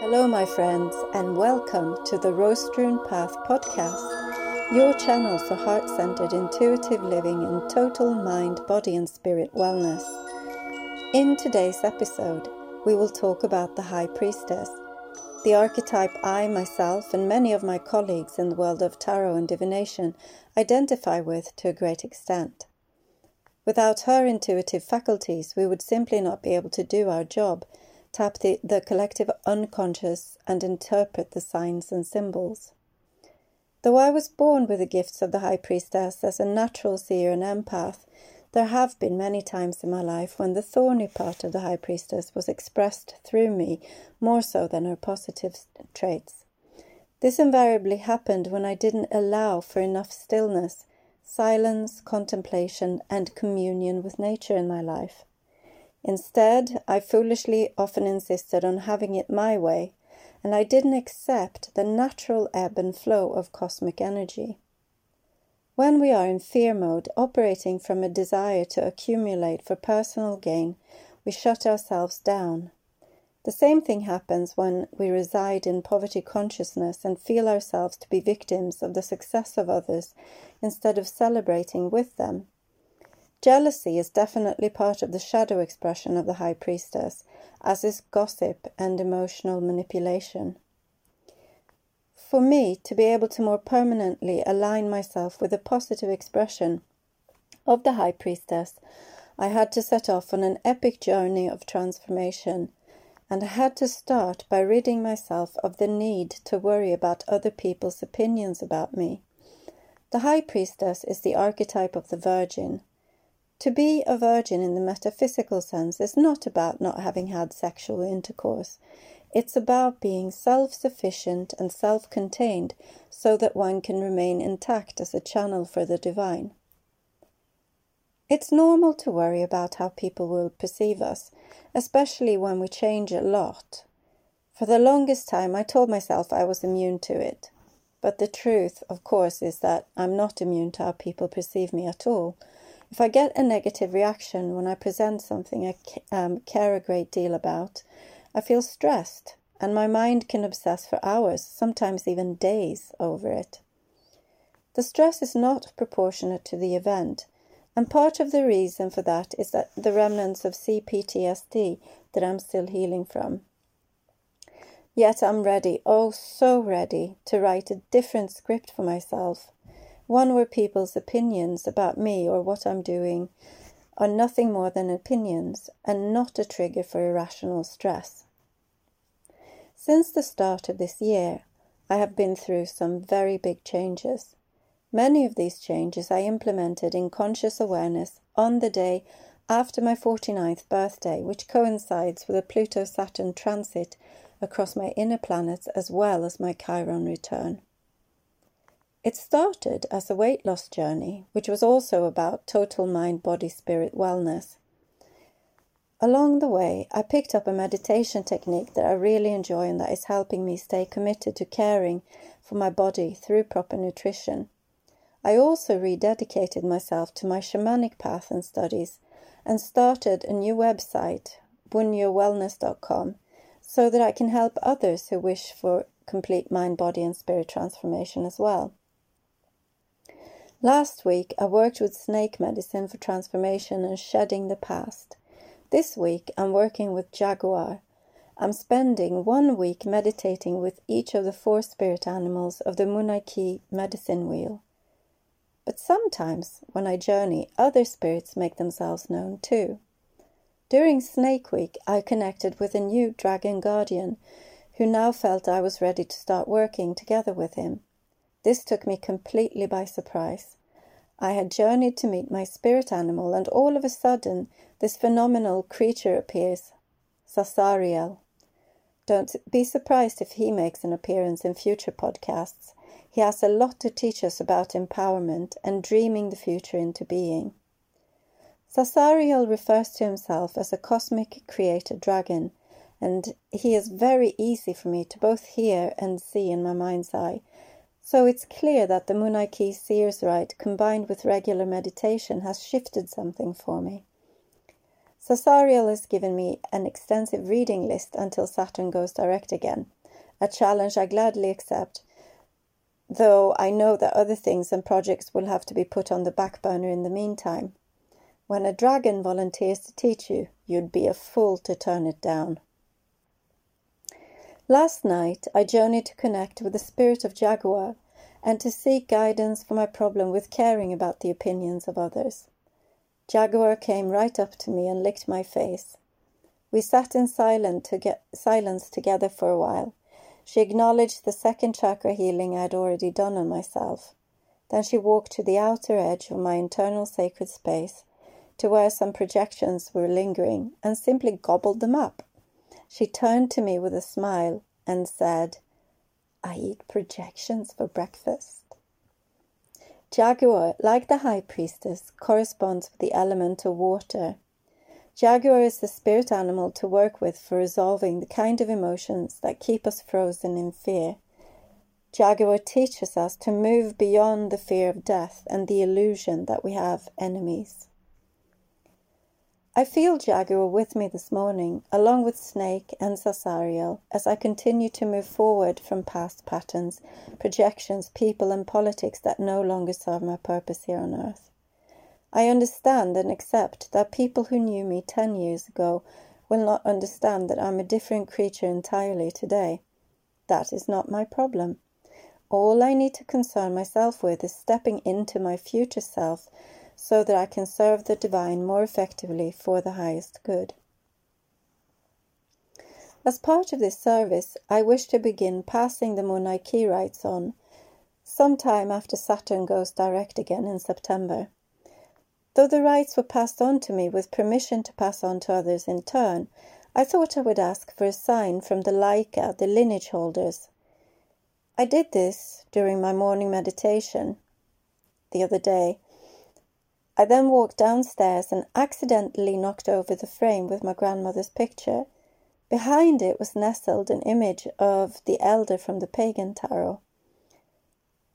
Hello, my friends, and welcome to the Rose Strewn Path podcast, your channel for heart centered intuitive living and total mind, body, and spirit wellness. In today's episode, we will talk about the High Priestess, the archetype I, myself, and many of my colleagues in the world of tarot and divination identify with to a great extent. Without her intuitive faculties, we would simply not be able to do our job tap the, the collective unconscious, and interpret the signs and symbols. Though I was born with the gifts of the High Priestess as a natural seer and empath, there have been many times in my life when the thorny part of the High Priestess was expressed through me more so than her positive traits. This invariably happened when I didn't allow for enough stillness, silence, contemplation, and communion with nature in my life. Instead, I foolishly often insisted on having it my way, and I didn't accept the natural ebb and flow of cosmic energy. When we are in fear mode, operating from a desire to accumulate for personal gain, we shut ourselves down. The same thing happens when we reside in poverty consciousness and feel ourselves to be victims of the success of others instead of celebrating with them. Jealousy is definitely part of the shadow expression of the High Priestess, as is gossip and emotional manipulation. For me, to be able to more permanently align myself with the positive expression of the High Priestess, I had to set off on an epic journey of transformation, and I had to start by ridding myself of the need to worry about other people's opinions about me. The High Priestess is the archetype of the Virgin, to be a virgin in the metaphysical sense is not about not having had sexual intercourse. It's about being self sufficient and self contained so that one can remain intact as a channel for the divine. It's normal to worry about how people will perceive us, especially when we change a lot. For the longest time, I told myself I was immune to it. But the truth, of course, is that I'm not immune to how people perceive me at all. If I get a negative reaction when I present something I um, care a great deal about, I feel stressed and my mind can obsess for hours, sometimes even days, over it. The stress is not proportionate to the event, and part of the reason for that is that the remnants of CPTSD that I'm still healing from. Yet I'm ready, oh, so ready, to write a different script for myself one where people's opinions about me or what I'm doing are nothing more than opinions and not a trigger for irrational stress. Since the start of this year, I have been through some very big changes. Many of these changes I implemented in conscious awareness on the day after my 49th birthday, which coincides with a Pluto Saturn transit across my inner planets as well as my Chiron return. It started as a weight loss journey, which was also about total mind, body, spirit wellness. Along the way, I picked up a meditation technique that I really enjoy and that is helping me stay committed to caring for my body through proper nutrition. I also rededicated myself to my shamanic path and studies and started a new website, wunjowellness.com, so that I can help others who wish for complete mind, body, and spirit transformation as well. Last week, I worked with snake medicine for transformation and shedding the past. This week, I'm working with jaguar. I'm spending one week meditating with each of the four spirit animals of the Munay-Ki medicine wheel. But sometimes, when I journey, other spirits make themselves known too. During Snake Week, I connected with a new dragon guardian who now felt I was ready to start working together with him. This took me completely by surprise. I had journeyed to meet my spirit animal, and all of a sudden this phenomenal creature appears Sasariel. Don't be surprised if he makes an appearance in future podcasts. He has a lot to teach us about empowerment and dreaming the future into being. Sasariel refers to himself as a cosmic creator dragon, and he is very easy for me to both hear and see in my mind's eye so it's clear that the Munay-Ki Seers Rite combined with regular meditation has shifted something for me. Sasariel has given me an extensive reading list until Saturn goes direct again, a challenge I gladly accept, though I know that other things and projects will have to be put on the back burner in the meantime. When a dragon volunteers to teach you, you'd be a fool to turn it down. Last night, I journeyed to connect with the spirit of Jaguar and to seek guidance for my problem with caring about the opinions of others. Jaguar came right up to me and licked my face. We sat in silence together for a while. She acknowledged the second chakra healing I had already done on myself. Then she walked to the outer edge of my internal sacred space, to where some projections were lingering, and simply gobbled them up. She turned to me with a smile and said, I eat projections for breakfast. Jaguar, like the high priestess, corresponds with the element of water. Jaguar is the spirit animal to work with for resolving the kind of emotions that keep us frozen in fear. Jaguar teaches us to move beyond the fear of death and the illusion that we have enemies. I feel Jaguar with me this morning, along with Snake and Sasariel, as I continue to move forward from past patterns, projections, people, and politics that no longer serve my purpose here on earth. I understand and accept that people who knew me 10 years ago will not understand that I'm a different creature entirely today. That is not my problem. All I need to concern myself with is stepping into my future self so that I can serve the divine more effectively for the highest good. As part of this service, I wish to begin passing the Munay-Ki rites on sometime after Saturn goes direct again in September. Though the rites were passed on to me with permission to pass on to others in turn, I thought I would ask for a sign from the Laika, the lineage holders. I did this during my morning meditation the other day, I then walked downstairs and accidentally knocked over the frame with my grandmother's picture. Behind it was nestled an image of the elder from the pagan tarot.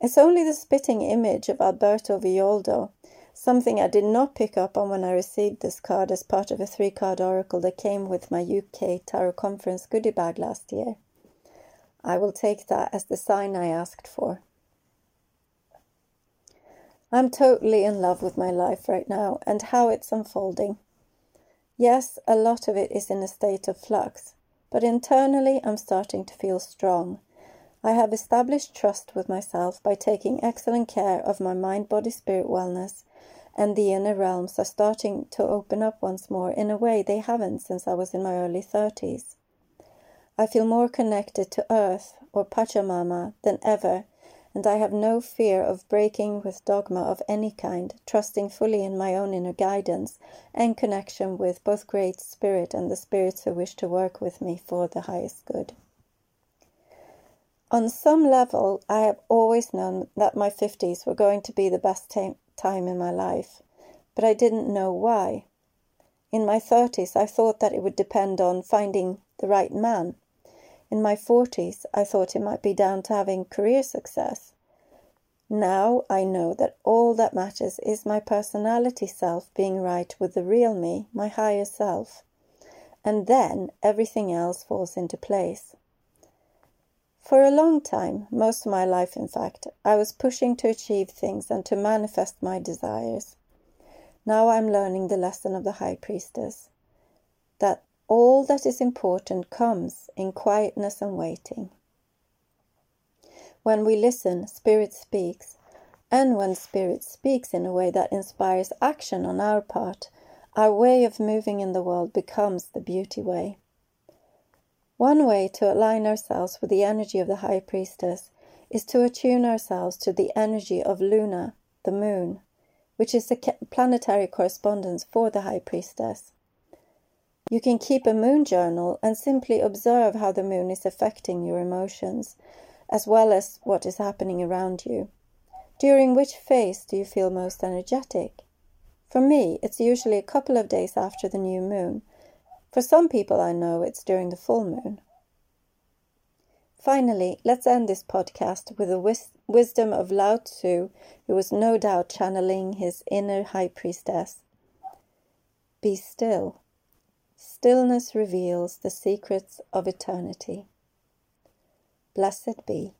It's only the spitting image of Alberto Villoldo, something I did not pick up on when I received this card as part of a three card oracle that came with my UK Tarot Conference goodie bag last year. I will take that as the sign I asked for. I'm totally in love with my life right now and how it's unfolding. Yes, a lot of it is in a state of flux, but internally I'm starting to feel strong. I have established trust with myself by taking excellent care of my mind body spirit wellness, and the inner realms are starting to open up once more in a way they haven't since I was in my early 30s. I feel more connected to Earth or Pachamama than ever and I have no fear of breaking with dogma of any kind, trusting fully in my own inner guidance and connection with both Great Spirit and the spirits who wish to work with me for the highest good. On some level, I have always known that my 50s were going to be the best time in my life, but I didn't know why. In my 30s, I thought that it would depend on finding the right man in my 40s, I thought it might be down to having career success. Now I know that all that matters is my personality self being right with the real me, my higher self. And then everything else falls into place. For a long time, most of my life in fact, I was pushing to achieve things and to manifest my desires. Now I'm learning the lesson of the High Priestess that all that is important comes in quietness and waiting. When we listen, Spirit speaks, and when Spirit speaks in a way that inspires action on our part, our way of moving in the world becomes the beauty way. One way to align ourselves with the energy of the High Priestess is to attune ourselves to the energy of Luna, the moon, which is the planetary correspondence for the High Priestess. You can keep a moon journal and simply observe how the moon is affecting your emotions, as well as what is happening around you. During which phase do you feel most energetic? For me, it's usually a couple of days after the new moon. For some people I know, it's during the full moon. Finally, let's end this podcast with the wis- wisdom of Lao Tzu, who was no doubt channeling his inner high priestess. Be still Stillness reveals the secrets of eternity. Blessed be.